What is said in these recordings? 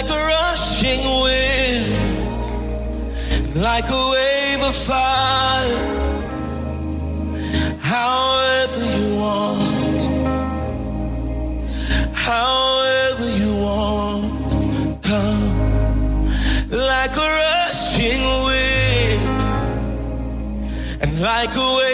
like a rushing wind, like a wave of fire, however you want, however you want, come. Like a rushing wind, and like a wave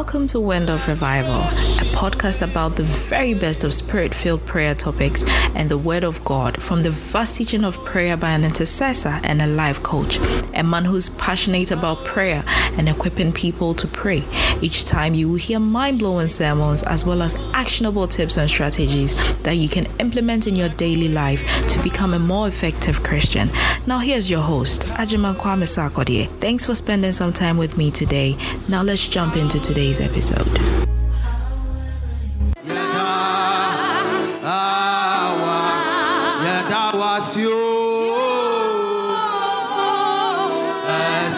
Welcome to Wind of Revival, a podcast about the very best of spirit filled prayer topics and the Word of God from the vast teaching of prayer by an intercessor and a life coach, a man who's passionate about prayer and equipping people to pray. Each time you will hear mind blowing sermons as well as actionable tips and strategies that you can implement in your daily life to become a more effective Christian. Now, here's your host, Ajiman Kwame Sarkodie. Thanks for spending some time with me today. Now, let's jump into today's episode.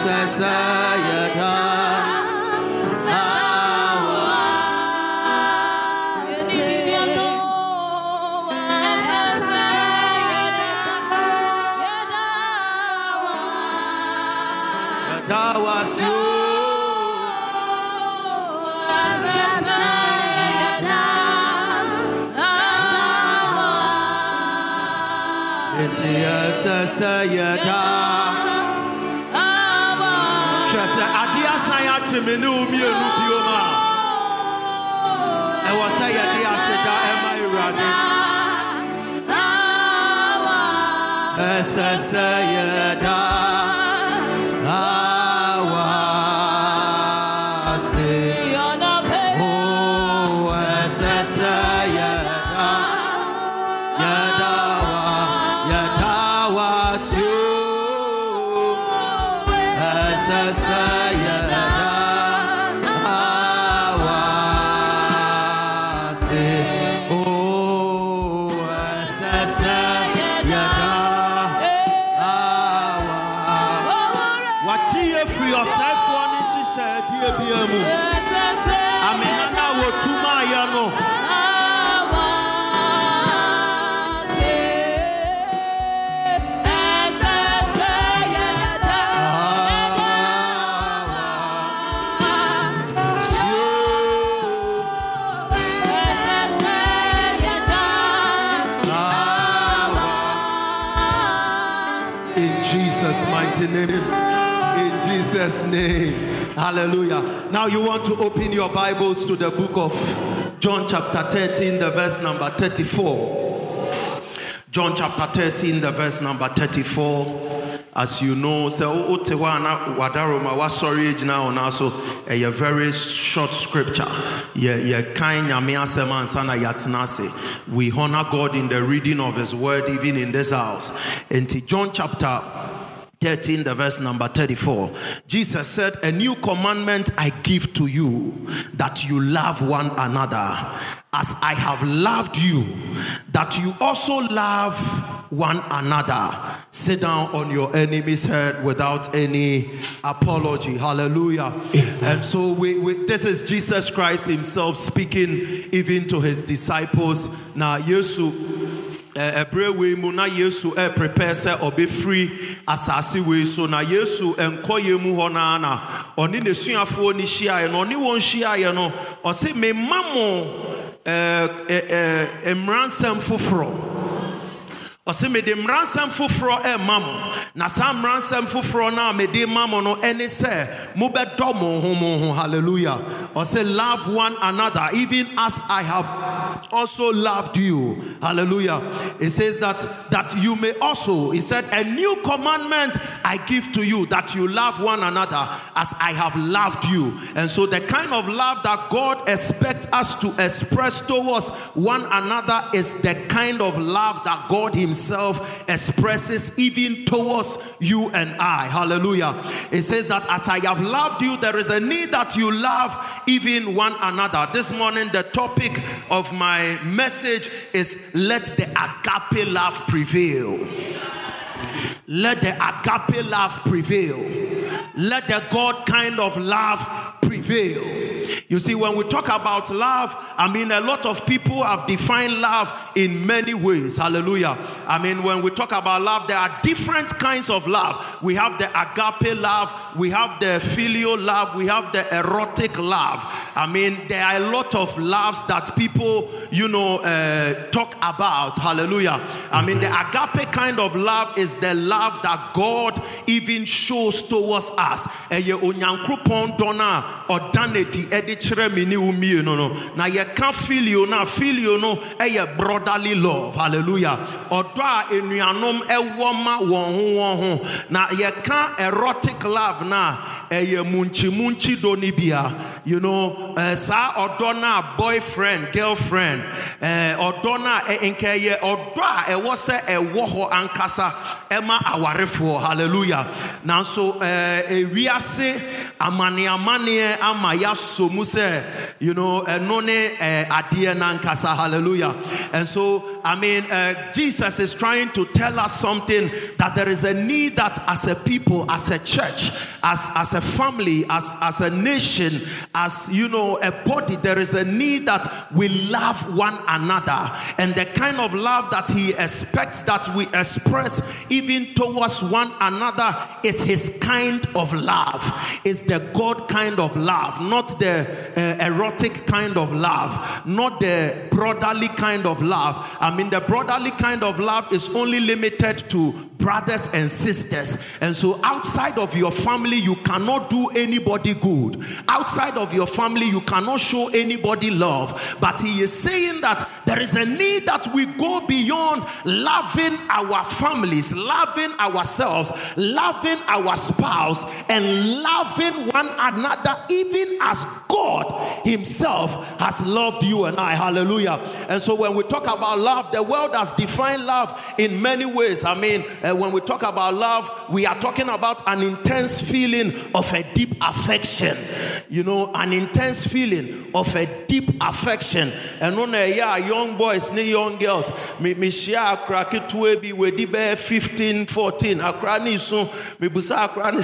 Yada, awa. Yada wasio. Me ne wo mmienu bio ma ɛwɔ sɛ yɛde aseda ɛma mighty name. In Jesus' name. Hallelujah. Now you want to open your Bibles to the book of John chapter 13, the verse number 34. John chapter 13, the verse number 34. As you know, a wasɔre gyina hɔ na so eh, ɛyɛ very short scripture. Yɛ yɛkan nyame asɛm ansa na yɛatena ase. We honor God in the reading of his word even in this house. Enti John chapter 13, the verse number 34. Jesus said, A new commandment I give to you that you love one another as I have loved you, that you also love one another. Sit down on your enemy's head without any apology. Hallelujah. And so we, we this is Jesus Christ Himself speaking even to his disciples. Now, Yesu Eh, ɛberɛ wei mu na yesu ɛprepare sɛ ɔbɛfiri asase wei so na yesu nkɔyɛ mu hɔ naa na ɔne n'asuafoɔ no hyiaeɛ no ɔne wɔn hyiaeɛ no. Ɔse memma mo eh, eh, eh, mmaransɛm foforɔ ɔse mede mmaransɛm foforɔ ɛma mo na saa mmaransɛm foforɔ no a mede ma mo no ɛne sɛ mobɛdɔ mo ho mo ho. Hallelujah. Ɔse love one another even as i have also loved you. Hallelujah. It says that that you may also he said a new commandment i give to you that you love one another as i have loved you. And so the kind of love that god expects us to express towards one another is the kind of love that god himself expresses even towards you and i. Hallelujah. It says that as i have loved you there is a need that you love even one another. This morning the topic of my message is let the agape love prevail. Let the agape love prevail. Let the god kind of love prevail You see, when we talk about love, I mean, a lot of people have defined love in many ways. Hallelujah. I mean, when we talk about love, there are different kinds of love. We have the agape love, we have the filial love, we have the erotic love. I mean, there are a lot of loves that people, you know, uh, talk about. Hallelujah. I mean, the agape kind of love is the love that God even shows towards us. No no de kyerɛ me ne wo mmienu no. Na yɛka filio no a filio no ɛyɛ brotherly love. Hallelujah. Ɔdɔ a enuanom ɛwɔ ma wɔn ho wɔn ho. Na yɛka erotic love no a ɛyɛ munkyi munkyi dɔ no bia. You know, uh, saa ɔdɔ no a boyfriend, girlfriend, uh, ɔdɔ no a nka ɛyɛ ɔdɔ a ɛwɔ sɛ ɛwɔ ankasa ɛma awarefoɔ. Hallelujah. Nanso ɛɛ ewiase amaneamaneɛ ama yasɔ mu sɛ you know ɛno ne ɛɛ adeɛ nankasa hallelujah. And so I mean uh, Jesus is trying to tell us something that there is a need that as a people, as a church, as as a family, as as a nation, as you know a body, there is a need that we love one another and the kind of love that He expects that we express even towards one another is his kind of love, is the God kind of love, not the uh, erotic kind of love, not the brotherly kind of love. I mean, the brotherly kind of love is only limited to brothers and sisters. And so, outside of your family, you cannot do anybody good. Outside of your family, you cannot show anybody love. But he is saying that there is a need that we go beyond loving our families, loving ourselves, loving our spouse, and loving one another, even as God Himself has loved you and I. Hallelujah. And so, when we talk about love, the world has defined love in many ways. I mean, uh, when we talk about love, we are talking about an intense feeling of a deep affection. You know, an intense feeling of a deep affection. And when uh, yeah, young boys, young girls, me me share akra ketewa bi wedi be 15, 14. Akra ni so me busa akra ni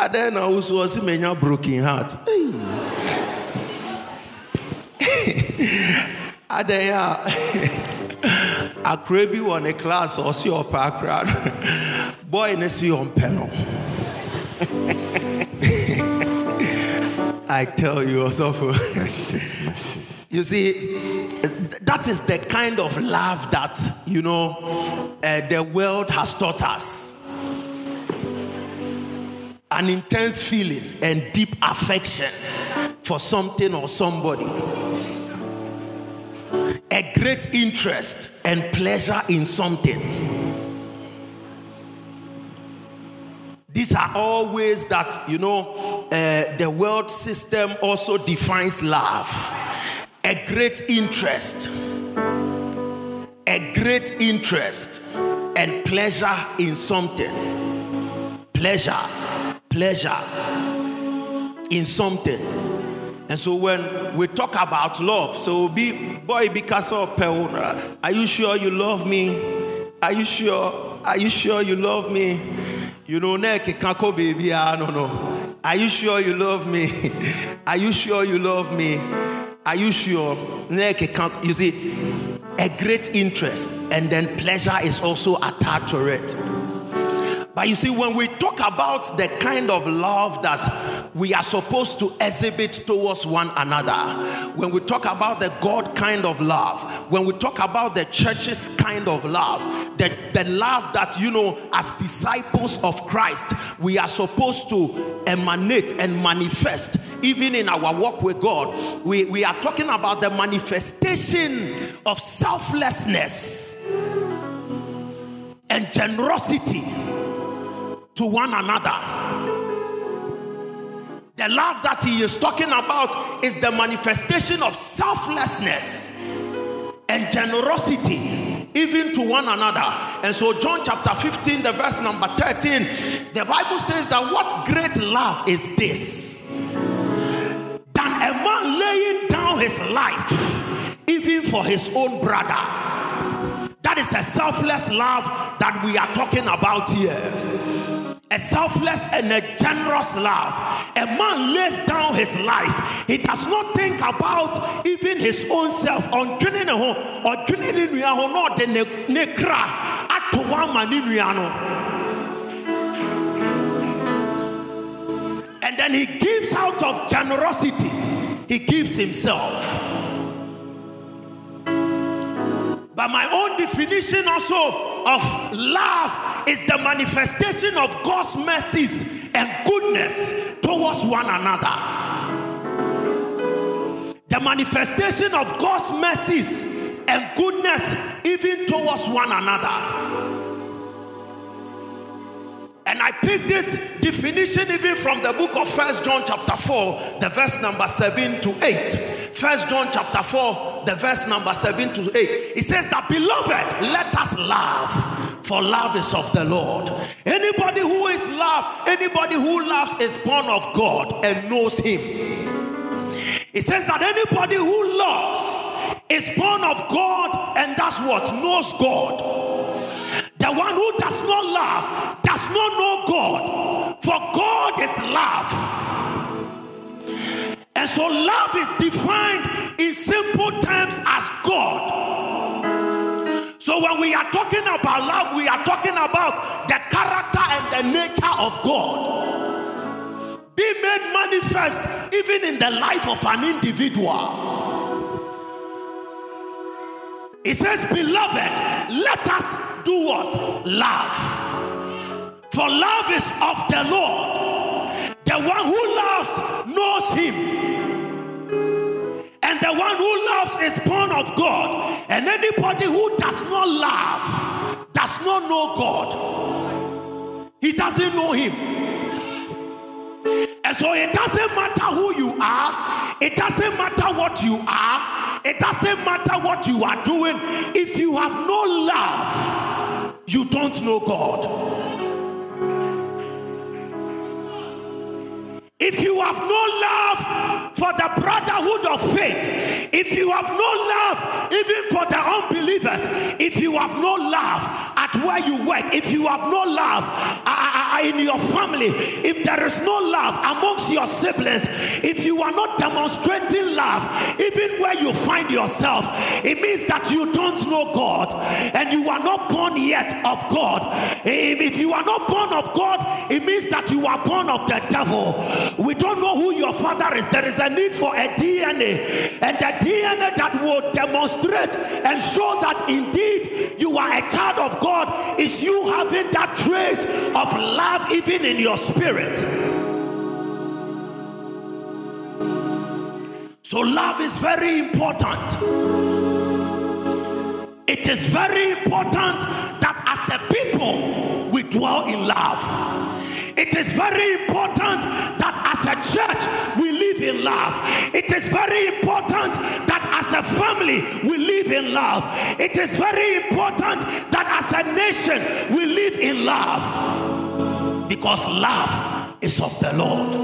adan na wo so menya broken heart. adan ya akra bi wɔ ne class ɔsi ɔpɛ akra no boy ne si ɔmpɛ no I tell you also you see that is the kind of love that you know uh, the world has taught us. An intense feeling and deep affection for something or somebody a great interest and pleasure in something. These are all ways that, you know, uh, the world system also defines love. A great interest, a great interest and pleasure in something. Pleasure, pleasure in something. And so when we talk about love, so be boy because of are you sure you love me? Are you sure? Are you sure you love me? You know, neck kako baby, I don't know. Are you sure you love me? Are you sure you love me? Are you sure? You see, a great interest and then pleasure is also attached to it. But you see, when we talk about the kind of love that we are supposed to exhibit towards one another, when we talk about the God kind of love, when we talk about the church's kind of love, the, the love that, you know, as disciples of Christ, we are supposed to emanate and manifest, even in our walk with God, we, we are talking about the manifestation of selflessness and generosity to one another. The love that he is talking about is the manifestation of selflessness and generosity, even to one another. And so, John chapter 15, the verse number 13, the Bible says that what great love is this? Than a man laying down his life, even for his own brother. That is a selfless love that we are talking about here a selfless and a generous love. A man lays down his life. He does not think about even his own self. And then he gives out of generosity. He gives himself. But my own definition also of love is the manifestation of God's mercies and goodness towards one another. The manifestation of God's mercies and goodness even towards one another. And I picked this definition even from the book of First John chapter 4, the verse number 7 to 8. First John chapter 4, the verse number 7 to 8. It says that beloved, let us love. For love is of the Lord. Anybody who is loved, anybody who loves is born of God and knows Him. It says that anybody who loves is born of God and that's what knows God. The one who does not love does not know God, for God is love. And so, love is defined in simple terms as God. So, when we are talking about love, we are talking about the character and the nature of God Be made manifest even in the life of an individual. It says, Beloved, let us do what? Love. For love is of the Lord. The one who loves knows him. The one who loves is born of God. And anybody who does not love does not know God. He doesn't know him. And so it doesn't matter who you are, it doesn't matter what you are, it doesn't matter what you are doing. If you have no love, you don't know God. If you have no love for the brotherhood of faith, if you have no love even for the unbelievers, if you have no love at where you work, if you have no love uh, in your family, if there is no love amongst your siblings, if you are not demonstrating love even where you find yourself, it means that you don't know God and you are not born yet of God. If you are not born of God, it means that you are born of the devil we don't know who your father is. There is a need for a DNA, and the DNA that will demonstrate and show that indeed you are a child of God is you having that trace of love even in your spirit. So, love is very important. It is very important that as a people we dwell in love. It is very important that as a church we live in love. It is very important that as a family we live in love. It is very important that as a nation we live in love. Because love is of the Lord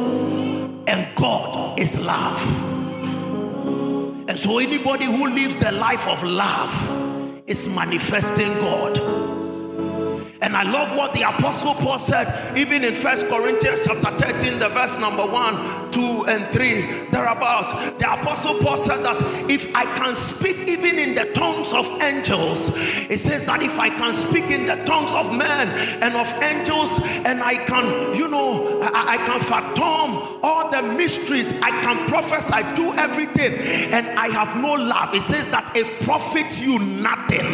and God is love. And so anybody who lives the life of love is manifesting God. And I love what the apostle Paul said, even in First Corinthians chapter 13, the verse number 1, 2, and 3, thereabout. The apostle Paul said that if I can speak even in the tongues of angels, it says that if I can speak in the tongues of men and of angels, and I can, you know, I, I can fathom all the mysteries, I can prophesy, do everything, and I have no love. It says that a prophet you nothing.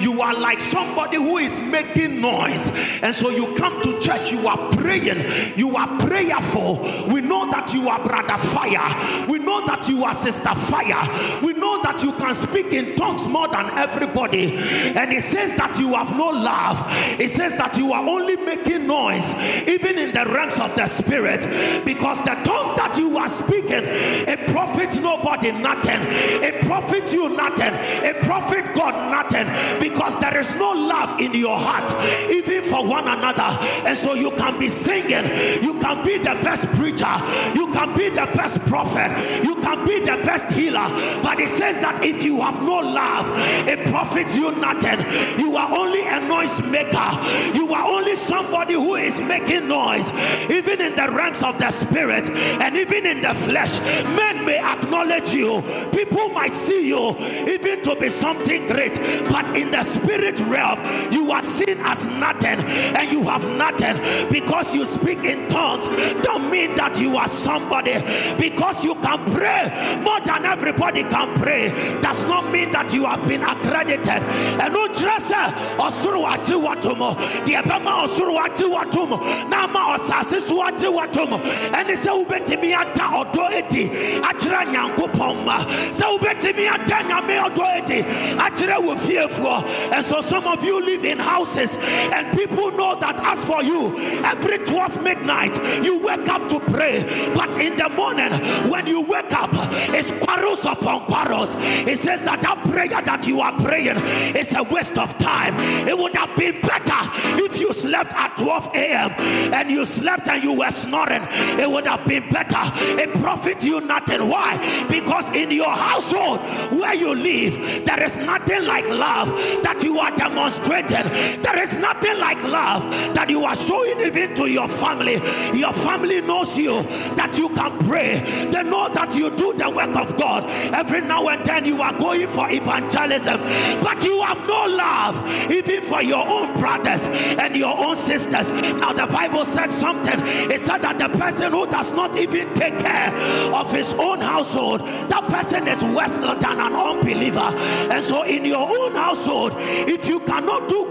You are like somebody who is making noise. And so you come to church, you are praying, you are prayerful. We know that you are brother fire, we know that you are sister fire, we know that you can speak in tongues more than everybody. And it says that you have no love, it says that you are only making noise, even in the realms of the spirit, because the tongues that you are speaking, it profits nobody nothing, it profits you nothing, it profit God nothing, because there is no love in your heart even for one another. And so you can be singing, you can be the best preacher, you can be the best prophet, you can be the best healer. But it says that if you have no love, it profits you nothing. You are only a noise maker. You are only somebody who is making noise, even in the realms of the spirit and even in the flesh. Men may acknowledge you, people might see you even to be something great, but in the spirit realm, you are seen as nothing and you have nothing because you speak in tongues. Don't mean that you are somebody because you can pray more than everybody can pray. Does not mean that you have been accredited. And no dresser or suruati watomo, the Abama or suruati watomo, Nama or Sassis wati watomo, and it's a ubetimiata or doeti, Achra Nyanko Pomba, so ubetimiata Yame or doeti, Achra will fear for. And so some of you live in houses, and people know that as for you, every 12 midnight you wake up to pray, but in the morning when you wake up, it's quarrels upon quarrels. It says that that prayer that you are praying is a waste of time. It would have been better if you slept at 12 a.m. and you slept and you were snoring. It would have been better. It profits you nothing. Why? Because in your household where you live, there is nothing like love that you are demonstrating. There is nothing like love that you are showing even to your family. Your family knows you that you can pray. They know that you do the work of God. Every now and then you are going for evangelism, but you have no love even for your own brothers and your own sisters. Now, the Bible said something. It said that the person who does not even take care of his own household, that person is worse than an unbeliever. And so, in your own household, if you cannot do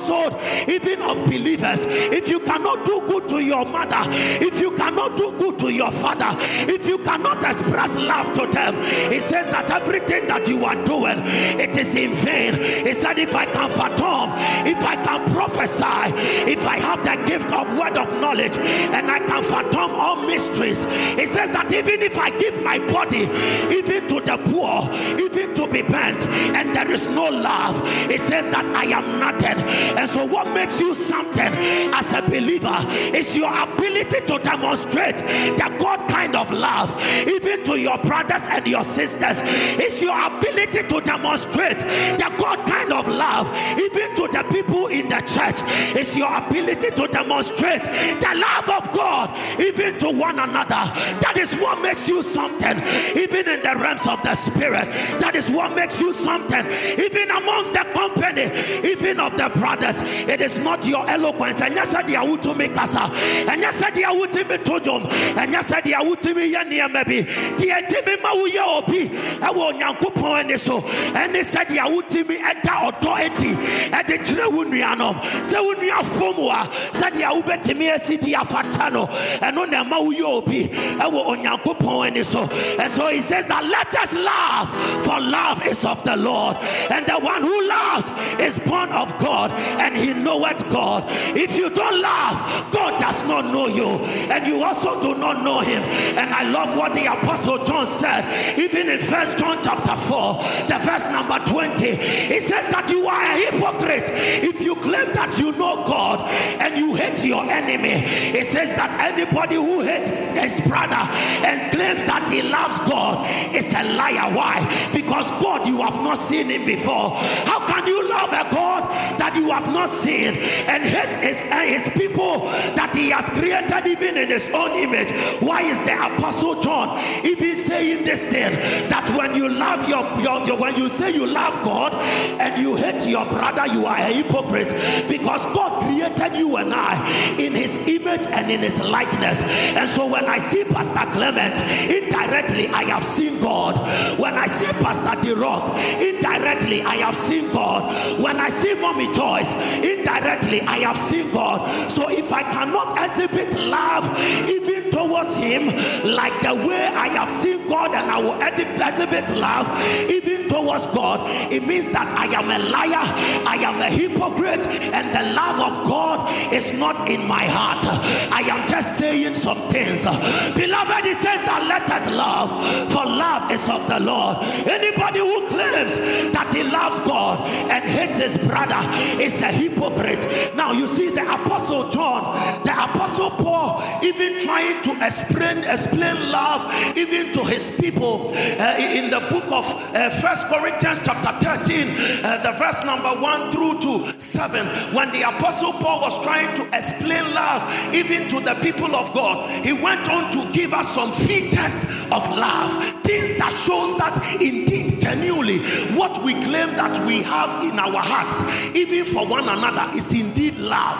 household, even of believers, if you cannot do good to your mother, if you cannot do good to your father, if you cannot express love to them, it says that everything that you are doing, it is in vain. He said, if I can fathom, if I can prophesy, if I have the gift of word of knowledge, and I can fathom all mysteries, it says that even if I give my body, even to the poor, even to be bent, and there is no love, it says that I am nothing. And so, what makes you something as a believer is your ability to demonstrate the God kind of love, even to your brothers and your sisters. It's your ability to demonstrate the God kind of love, even to the people in the church. It's your ability to demonstrate the love of God, even to one another. That is what makes you something, even in the realms of the spirit. That is what makes you something, even amongst the company, even of the brothers. It is not your eloquence. And yes, the awutumi kasa. And yes, the awutumi tojom. And yes, the awutumi yaniya maybe. The etimi ma uye obi. Ewo nyankopon ene so. And they said the awutumi eda odo eti. Ede chire wo nuanom. Se wo nua fomwa. Said the awubetimi esi di afata no. Eno na ma uye obi. Ewo onyankopon ene so. And so he says that let us laugh, for love is of the Lord. And the one who loves is born of God, and he knoweth God. If you don't love, God does not know you, and you also do not know him. And I love what the apostle John said, even in First John chapter 4, the verse number 20. It says that you are a hypocrite if you claim that you know God and you hate your enemy. It says that anybody who hates his brother and claims that he loves God is a liar. Why? Because God, you have not seen him before. How can you love a God that you have not seen and hates his, uh, his people that he has created even in his own image? Why is the apostle John even saying this thing that when you love your, your, your when you say you love God and you hate your brother, you are a hypocrite because God created you and I in his image and in his likeness. And so when I see Pastor Clement, indirectly I have seen God. When I see Pastor D Rock, indirectly I have seen God. When I see Mommy Joyce, indirectly I have seen God. So if I cannot exhibit love even towards him like the way I have seen God and I will exhibit love even towards God, it means that I am a liar, I am a hypocrite, and the love of God is not in my heart. I am just saying some things. Beloved, he says that let us love, for love is of the Lord. Anybody who claims that he loves God and hates his brother is a hypocrite. Now you see the apostle John, the apostle Paul, even trying to explain explain love even to his people uh, in the book of uh, First Corinthians chapter 13, uh, the verse number 1 through to 7, when the apostle Paul was trying to explain love even to the people of God, he went on to give us some features of love, things that shows that indeed genuinely what we claim that we have in our hearts, even for one another, is indeed love.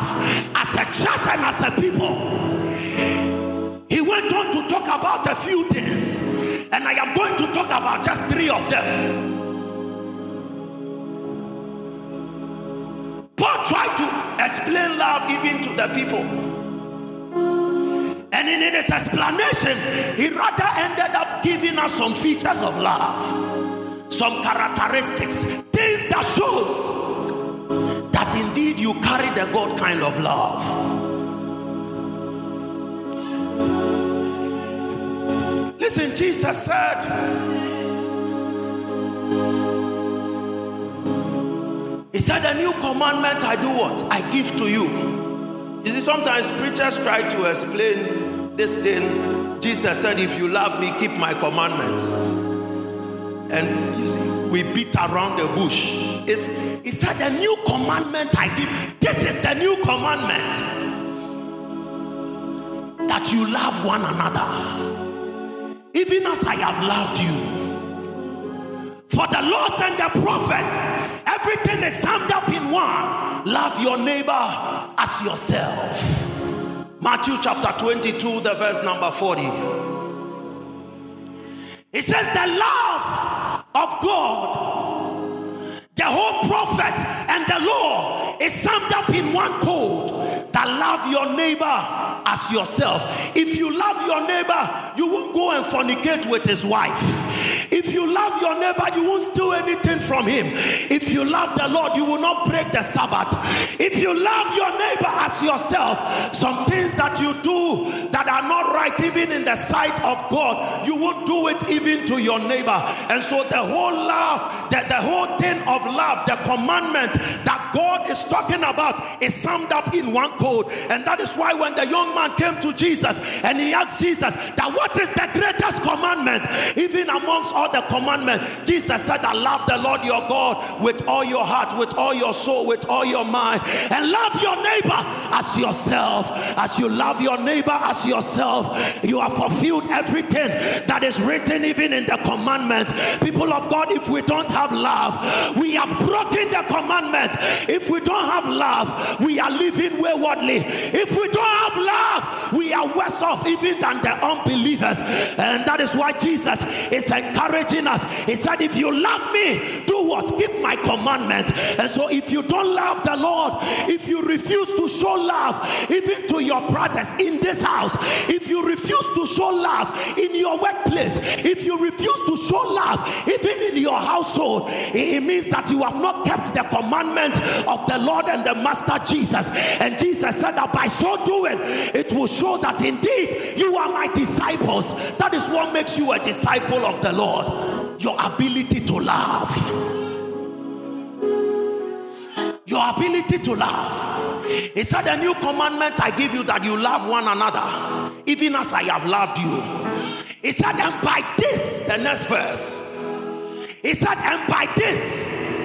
As a church and as a people, he went on to talk about a few things, and I am going to talk about just three of them. Paul tried to explain love even to the people. And in his explanation, he rather ended up giving us some features of love, some characteristics, things that shows that indeed you carry the God kind of love. Listen, Jesus said, said, A new commandment I do what? I give to you. You see, sometimes preachers try to explain this thing. Jesus said, If you love me, keep my commandments. And you see, we beat around the bush. It's, he said, A new commandment I give. This is the new commandment that you love one another even as I have loved you. For the laws and the prophet, everything is summed up in one. Love your neighbor as yourself. Matthew chapter 22, the verse number 40. It says, The love of God, the whole prophet and the law is summed up in one code that love your neighbor as yourself. If you love your neighbor, you won't go and fornicate with his wife. If you love your neighbor, you won't steal anything from him. If you love the Lord, you will not break the Sabbath. If you love your neighbor as yourself, some things that you do that are not right, even in the sight of God, you won't do it even to your neighbor. And so the whole love, the, the whole love, the commandment that God is talking about is summed up in one code. And that is why when the young man came to Jesus and he asked Jesus that what is the greatest commandment, even amongst all the commandments, Jesus said, I love the Lord your God with all your heart, with all your soul, with all your mind, and love your neighbor as yourself. As you love your neighbor as yourself, you have fulfilled everything that is written even in the commandments. People of God, if we don't have love, we have broken the commandment. If we don't have love, we are living waywardly. If we don't have love, we are worse off even than the unbelievers. And that is why Jesus is encouraging us. He said, If you love me, do what? Keep my commandments. And so, if you don't love the Lord, if you refuse to show love even to your brothers in this house, if you refuse to show love in your workplace, if you refuse to show love even in your household, it means that you have not kept the commandment of the Lord and the Master Jesus. And Jesus said that by so doing, it will show that indeed you are my disciples. That is what makes you a disciple of the Lord. Your ability to love. Your ability to love. He said, A new commandment I give you that you love one another, even as I have loved you. He said, And by this, the next verse, he said, And by this,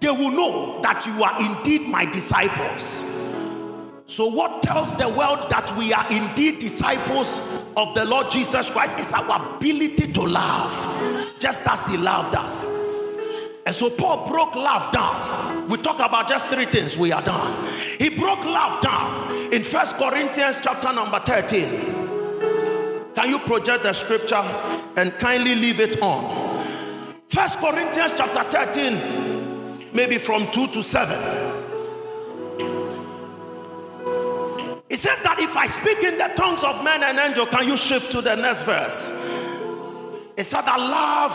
they will know that you are indeed my disciples so, what tells the world that we are indeed disciples of the Lord Jesus Christ is our ability to love, just as He loved us. And so, Paul broke love down. We talk about just three things, we are done. He broke love down in First Corinthians chapter number 13. Can you project the scripture and kindly leave it on? First Corinthians chapter 13, maybe from 2 to 7. It says that if I speak in the tongues of men and angel, can you shift to the next verse? It said that love,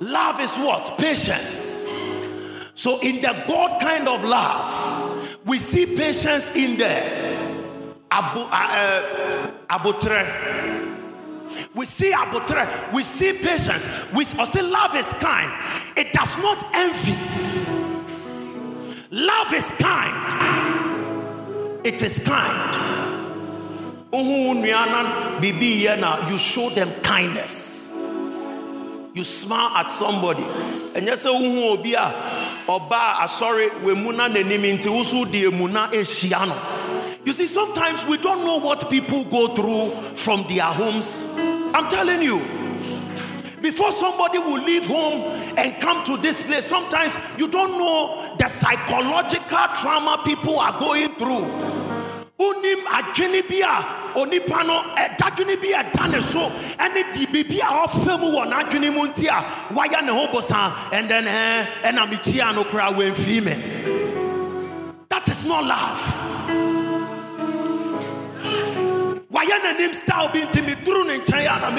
love is what? Patience. So in the God kind of love, we see patience in there. Abu, uh, uh, abutre. We see abutre. We see patience. We see love is kind. It does not envy. Love is kind it is kind. you show them kindness you smile at somebody And sɛ wohu obi a ɔbaa asɔre ah, wemu na n'anim nti woso de emu na you see sometimes we don't know what people go through from their homes i'm telling you before somebody will leave home and come to this place sometimes you don't know the psychological trauma people are going through. Unim adwene bi a onipa no ɛdadwene ɛda so ɛne di biribi a ɔfɛ mu wɔ n'adwene mu nti ne ho and then eh, ɛɛ ɛna mekyia no koraa wɔmfii me that is not love style a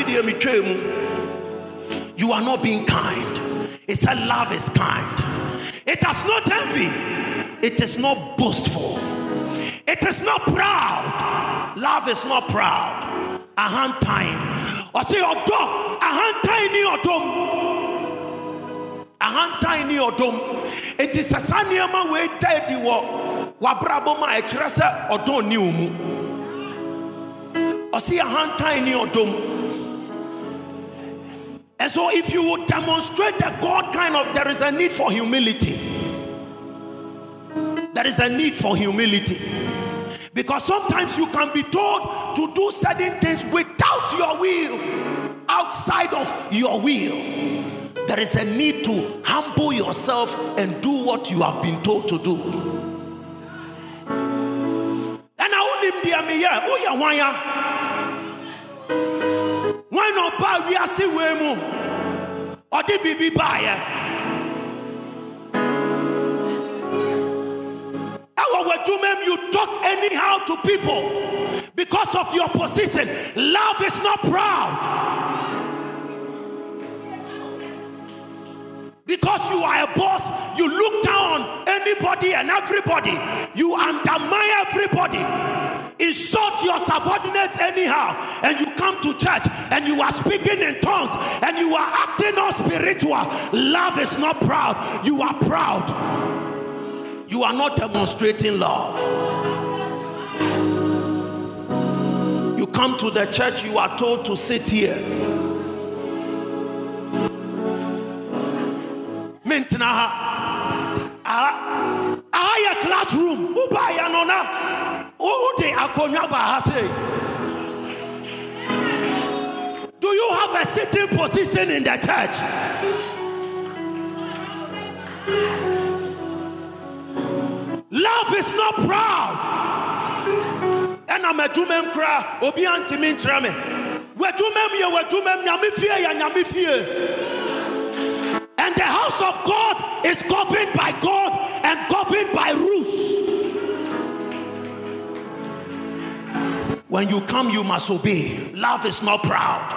mu you are not being kind it said love is kind it has not envy it is not boastful it is not proud. Love is not proud. A hand time. Or say oh, your dog. A hand time ni odom. A hand time ni odom. It is a ekyerɛ sɛ ɔdɔn ni omu. Ɔsi a hand time ni odom. And so, if you would demonstrate the God kind of, there is a need for humility. There is a need for humility. Because sometimes you can be told to do certain things without your will, outside of your will. There is a need to humble yourself and do what you have been told to do. And I him dear me, yeah, oh why ya? Why not buy we are see wemu? Or the baby buyer? you talk anyhow to people because of your position. Love is not proud. Because you are a boss, you look down on anybody and everybody. You undermine everybody. Insult your subordinates anyhow. And you come to church and you are speaking in tongues and you are acting all spiritual. Love is not proud. You are proud you are not demonstrating love. You come to the church, you are told to sit here. Mintinaha. Ahaya classroom. Ubaya nona. Ude akonya bahase. Do you have a sitting position in the church? Love is not proud. And I'm a jumem cry, obi antimi nkyerɛ me. Wajumem ye wajumem nyame fie ya nyame fie. And the house of God is governed by God and governed by rules. When you come, you must obey. Love is not proud.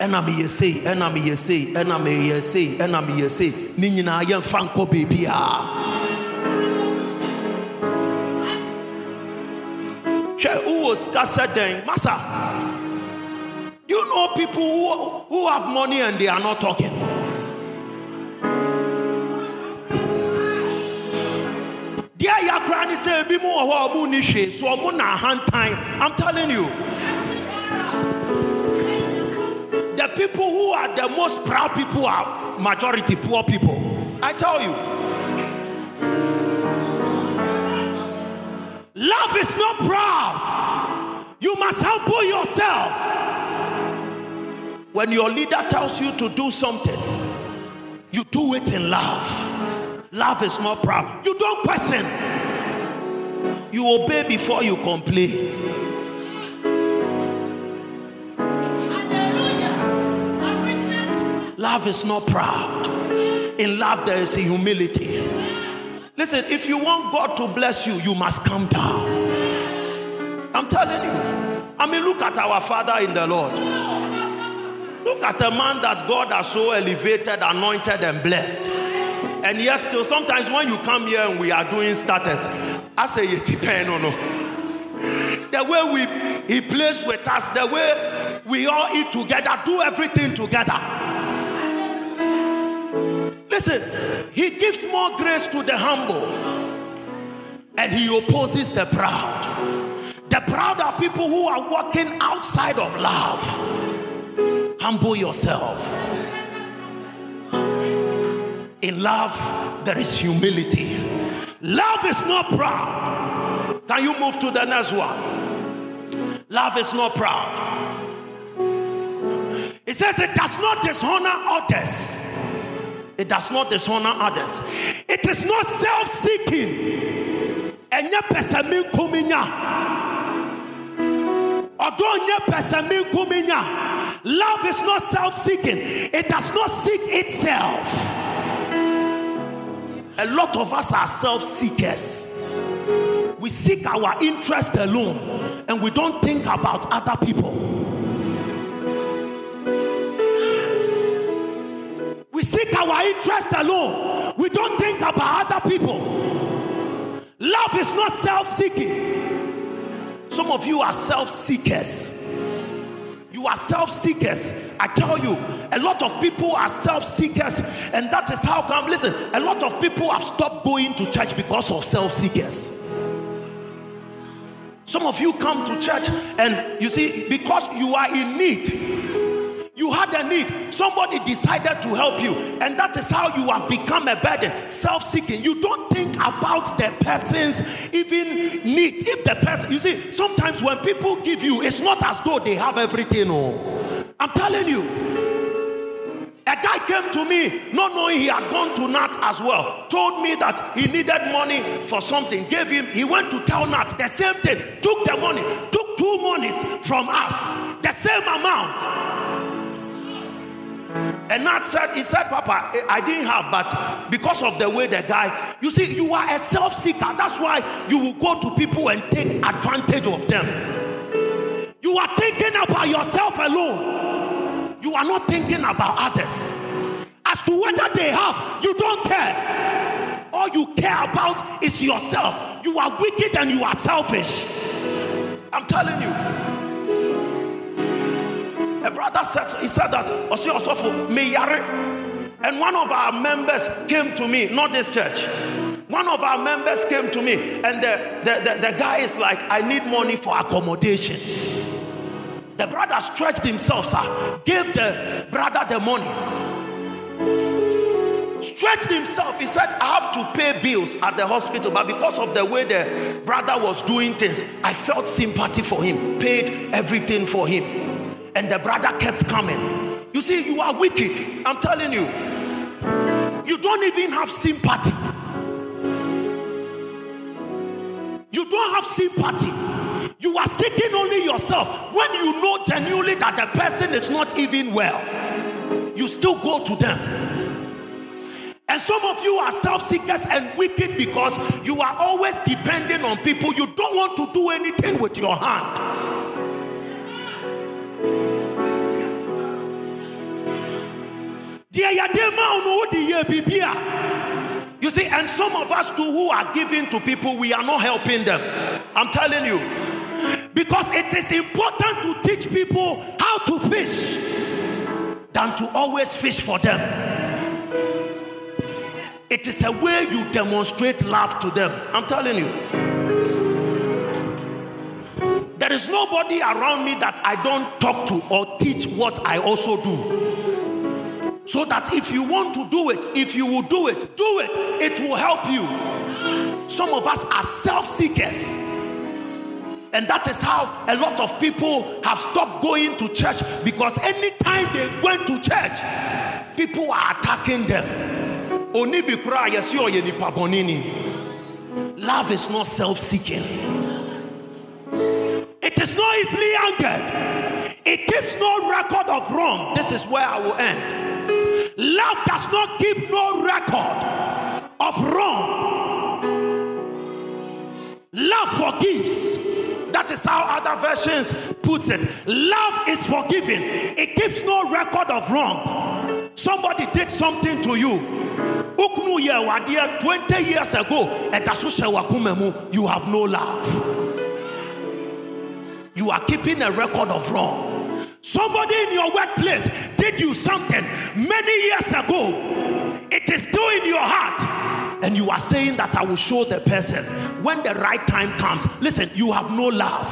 ɛna meyɛ sei ɛna meyɛ sei ɛna meyɛ sei ɛna meyɛ sei ne nyinaa yɛmfa nkɔ beebiaa hwɛ wowɔ sika sɛ dɛn do you know people who, who have money and they are not talking ebi mu wɔ hɔ a ni so na ahantan i'm telling you the people who are the most proud people are majority poor people. I tell you. Love is not proud. You must humble yourself. When your leader tells you to do something, you do it in love. Love is not proud. You don't question. You obey before you complain. Love is not proud. In love, there is a humility. Listen, if you want God to bless you, you must come down. I'm telling you. I mean, look at our Father in the Lord. Look at a man that God has so elevated, anointed, and blessed. And yet, still sometimes when you come here and we are doing status, I say it depends on. The way we he plays with us, the way we all eat together, do everything together. Listen, he gives more grace to the humble. and he opposes the proud. The proud are people who are walking outside of love. Humble yourself. In love, there is humility. Love is not proud. Can you move to the next one? Love is not proud. It says it does not dishonor others. It does not dishonor others. It is not self seeking. Love is not self seeking, it does not seek itself. A lot of us are self seekers. We seek our interest alone and we don't think about other people. We seek our interest alone. We don't think about other people. Love is not self seeking. Some of you are self seekers. You are self seekers. I tell you, a lot of people are self seekers, and that is how come. Listen, a lot of people have stopped going to church because of self seekers. Some of you come to church, and you see, because you are in need you had a need, somebody decided to help you, and that is how you have become a burden, self seeking. You don't think about the person's even needs. If the person, you see, sometimes when people give you, it's not as though they have everything. Oh, I'm telling you. A guy came to me, not knowing he had gone to Nat as well, told me that he needed money for something, gave him, he went to tell Nat the same thing, took the money, took two monies from us, the same amount. And Nat said, he said, Papa, I didn't have, but because of the way the guy, you see, you are a self-seeker. That's why you will go to people and take advantage of them. You are thinking about yourself alone. You are not thinking about others. As to whether they have, you don't care. All you care about is yourself. You are wicked and you are selfish. I'm telling you. A brother said, he said that. And one of our members came to me, not this church. One of our members came to me, and the, the, the, the guy is like, I need money for accommodation. The brother stretched himself, sir, gave the brother the money. Stretched himself. He said, I have to pay bills at the hospital, but because of the way the brother was doing things, I felt sympathy for him, paid everything for him and the brother kept coming. You see, you are wicked. I'm telling you. You don't even have sympathy. You don't have sympathy. You are seeking only yourself. When you know genuinely that the person is not even well, you still go to them. And some of you are self seekers and wicked because you are always depending on people. You don't want to do anything with your hand. You see, and some of us too who are giving to people, we are not helping them. I'm telling you. Because it is important to teach people how to fish than to always fish for them. It is a way you demonstrate love to them. I'm telling you. There is nobody around me that I don't talk to or teach what I also do. So that if you want to do it, if you will do it, do it. It will help you. Some of us are self seekers. And that is how a lot of people have stopped going to church because anytime they went to church, people are attacking them. Love is not self seeking, it is not easily angered, it keeps no record of wrong. This is where I will end. Love does not keep no record of wrong. Love forgives. That is how other versions puts it. Love is forgiving. It keeps no record of wrong. Somebody did something to you. 20 years ago, you have no love. You are keeping a record of wrong. Somebody in your workplace did you something many years ago. It is still in your heart. and you are saying that I will show the person when the right time comes. Listen, you have no love.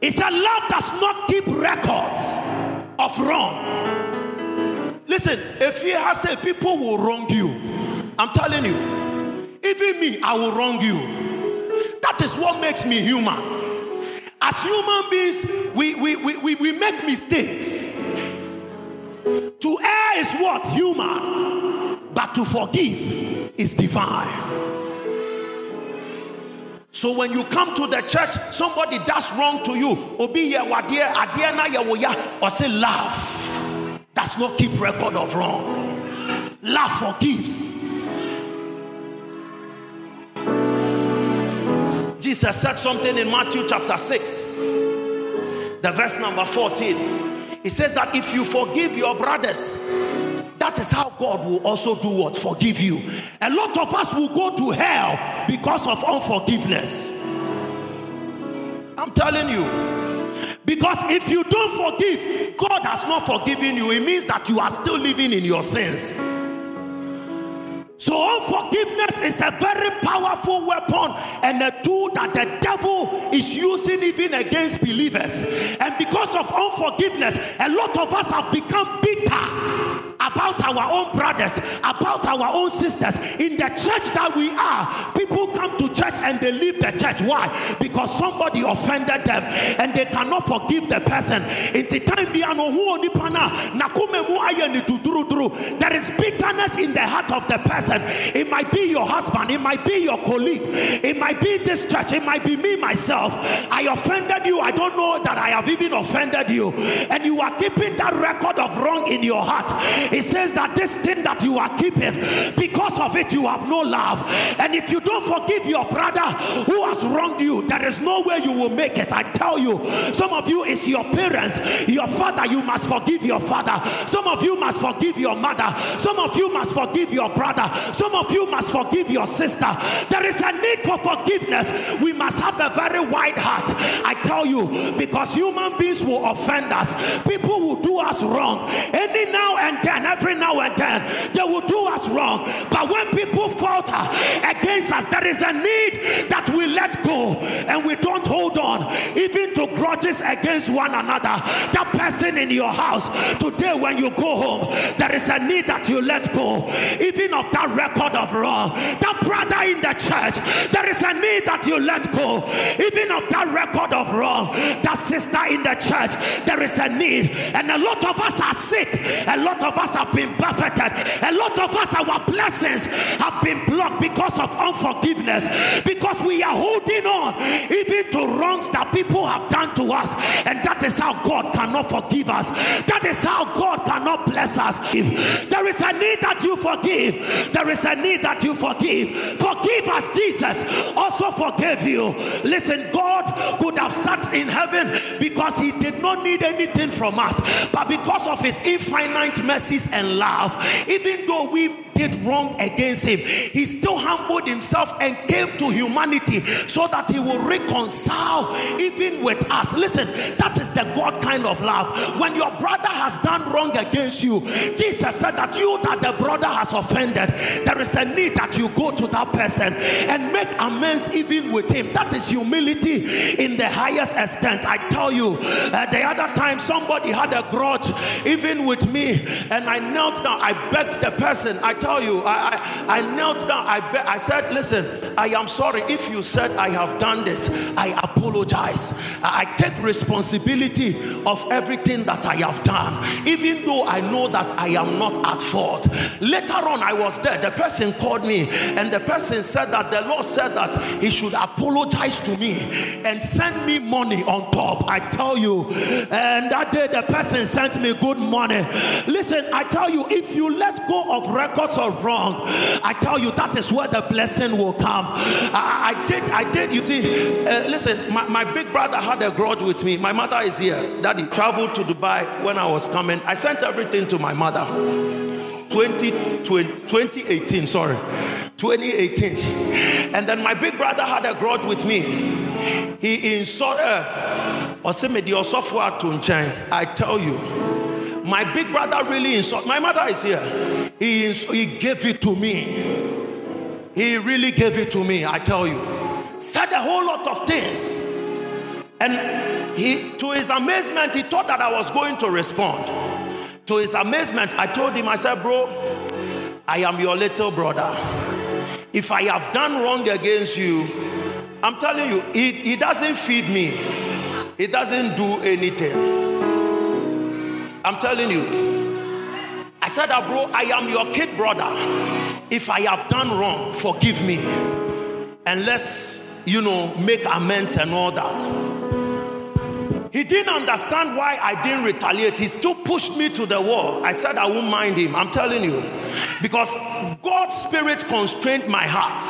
It's a love does not keep records of wrong. Listen, if he has said people will wrong you, I'm telling you, even me, I will wrong you. That is what makes me human. As human beings, we, we, we, we, we make mistakes. To err is what? Human. But to forgive is divine. So when you come to the church, somebody does wrong to you. Obi or say laugh. Does not keep record of wrong. Love forgives. Jesus said something in Matthew chapter 6, the verse number 14. He says that if you forgive your brothers, that is how God will also do what? Forgive you. A lot of us will go to hell because of unforgiveness. I'm telling you. Because if you don't forgive, God has not forgiven you. It means that you are still living in your sins. So, unforgiveness is a very powerful weapon and a tool that the devil is using even against believers. And because of unforgiveness, a lot of us have become bitter about our own brothers, about our own sisters. In the church that we are, people come to church and they leave the church. Why? Because somebody offended them and they cannot forgive the person. In the time oh, there is bitterness in the heart of the person. It might be your husband, it might be your colleague, it might be this church, it might be me myself. I offended you. I don't know that I have even offended you, and you are keeping that record of wrong in your heart. Says that this thing that you are keeping, because of it, you have no love. And if you don't forgive your brother who has wronged you, there is no way you will make it. I tell you, some of you is your parents, your father, you must forgive your father. Some of you must forgive your mother. Some of you must forgive your brother. Some of you must forgive your sister. There is a need for forgiveness. We must have a very wide heart. I tell you, because human beings will offend us, people will do us wrong. Any now and then, every now and then they will do us wrong. But when people falter against us, there is a need that we let go grudges against one another. That person in your house today, when you go home, there is a need that you let go, even of that record of wrong. That brother in the church, there is a need that you let go, even of that record of wrong. That sister in the church, there is a need, and a lot of us are sick. A lot of us have been buffeted. A lot of us, our blessings have been blocked because of unforgiveness, because we are holding on even to wrongs that people have done to us. And that is how God cannot forgive us. That is how God cannot bless us. If there is a need that you forgive, there is a need that you forgive. Forgive us, Jesus also forgave you. Listen, God could have sat in heaven because he did not need anything from us, but because of his infinite mercies and love, even though we did wrong against him, he still humbled himself and came to humanity so that he will reconcile even with us. Listen, that is the God kind of love. When your brother has done wrong against you, Jesus said that you that the brother has offended, there is a need that you go to that person and make amends even with him. That is humility in the highest extent. I tell you, uh, the other time somebody had a grudge even with me, and I knelt down, I begged the person, I tell you, I, I, I knelt down. I, be, I said, Listen, I am sorry if you said I have done this. I apologize. I, take responsibility of everything that I have done, even though I know that I am not at fault. Later on, I was there. The person called me, and the person said that the Lord said that he should apologize to me and send me money on top. I tell you, and that day the person sent me good money. Listen, I tell you, if you let go of records of wrong, I tell you that is where the blessing will come. I, I did, I did. You see, uh, listen, my, my big brother had a grudge with me. My mother is here. Daddy traveled to Dubai when I was coming. I sent everything to my mother. 20, 20, 2018, sorry, 2018. And then my big brother had a grudge with me. He insulted her. I tell you, my big brother really insulted. My mother is here. He, he gave it to me. He really gave it to me, I tell you. Said a whole lot of things. And he, to his amazement, he thought that I was going to respond. To his amazement, I told him, I said, Bro, I am your little brother. If I have done wrong against you, I'm telling you, he, he doesn't feed me, he doesn't do anything. I'm telling you. I said, that, Bro, I am your kid brother. If I have done wrong, forgive me. And let's, you know, make amends and all that. He didn't understand why I didn't retaliate. He still pushed me to the wall. I said I won't mind him. I'm telling you. Because God's spirit constrained my heart.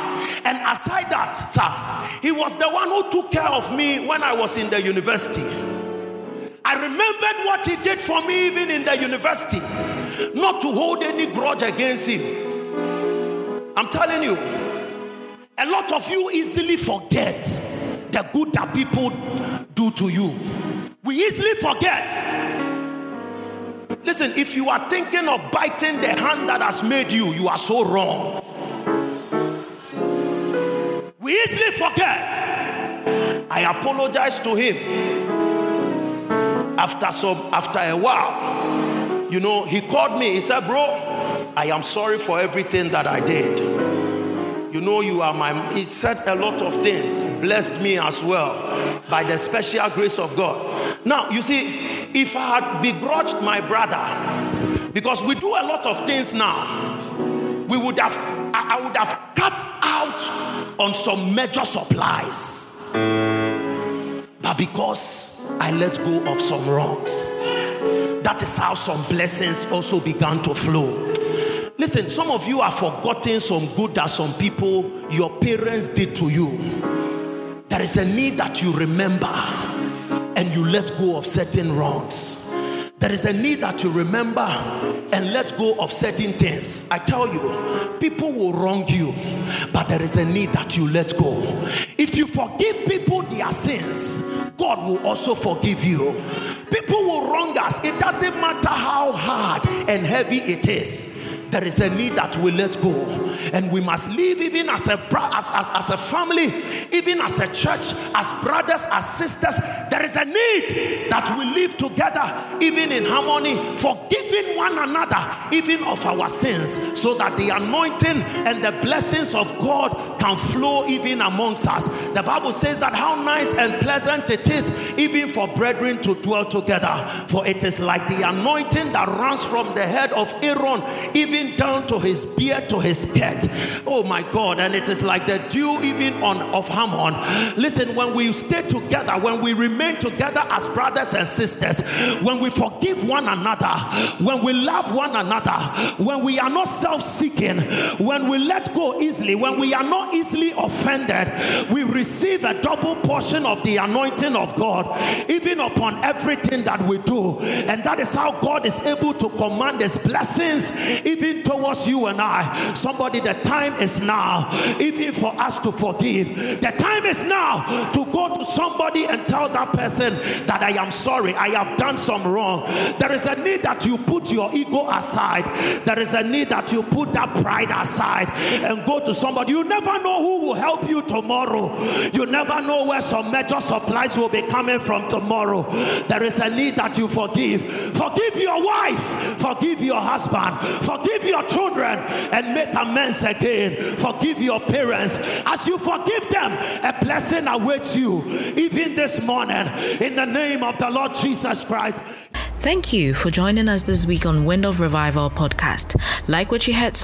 And aside that, sir, he was the one who took care of me when I was in the university. I remembered what he did for me even in the university. Not to hold any grudge against him. I'm telling you, a lot of you easily forget the good that people do to you. We easily forget. Listen, if you are thinking of biting the hand that has made you, you are so wrong. We easily forget. I apologized to him. After some after a while, you know, he called me. He said, "Bro, I am sorry for everything that I did. You know, you are my." He said a lot of things, blessed me as well by the special grace of God. Now, you see, if I had begrudged my brother, because we do a lot of things now, we would have, I would have cut out on some major supplies. But because I let go of some wrongs, that is how some blessings also began to flow. Listen, some of you are forgotten some good that some people, your parents did to you. There is a need that you remember and you let go of certain wrongs. There is a need that you remember and let go of certain things. I tell you, people will wrong you, but there is a need that you let go. If you forgive people their sins, God will also forgive you. People will wrong us. It doesn't matter how hard and heavy it is. There is a need that we let go and we must live even as a as, as, as a family, even as a church, as brothers, as sisters. There is a need that we live together, even in harmony, forgiving one another, even of our sins, so that the anointing and the blessings of God can flow even amongst us. The Bible says that how nice and pleasant it is, even for brethren to dwell together. For it is like the anointing that runs from the head of Aaron, even down to his beard, to his skirt Oh my God. And it is like the dew even on of Hermon. Listen, when we stay together, when we remain together as brothers and sisters, when we forgive one another, when we love one another, when we are not self-seeking, when we let go easily, when we are not easily offended, we receive a double portion of the anointing of God, even upon everything that we do. And that is how God is able to command his blessings even towards you and I. Somebody the time is now, even for us to forgive. The time is now to go to somebody and tell that person that I am sorry, I have done some wrong. There is a need that you put your ego aside, there is a need that you put that pride aside and go to somebody. You never know who will help you tomorrow, you never know where some major supplies will be coming from tomorrow. There is a need that you forgive. Forgive your wife, forgive your husband, forgive your children, and make amends again. Forgive your parents. As you forgive them, a blessing awaits you even this morning in the name of the Lord Jesus Christ. Thank you for joining us this week on Wind of Revival podcast. Like what you heard.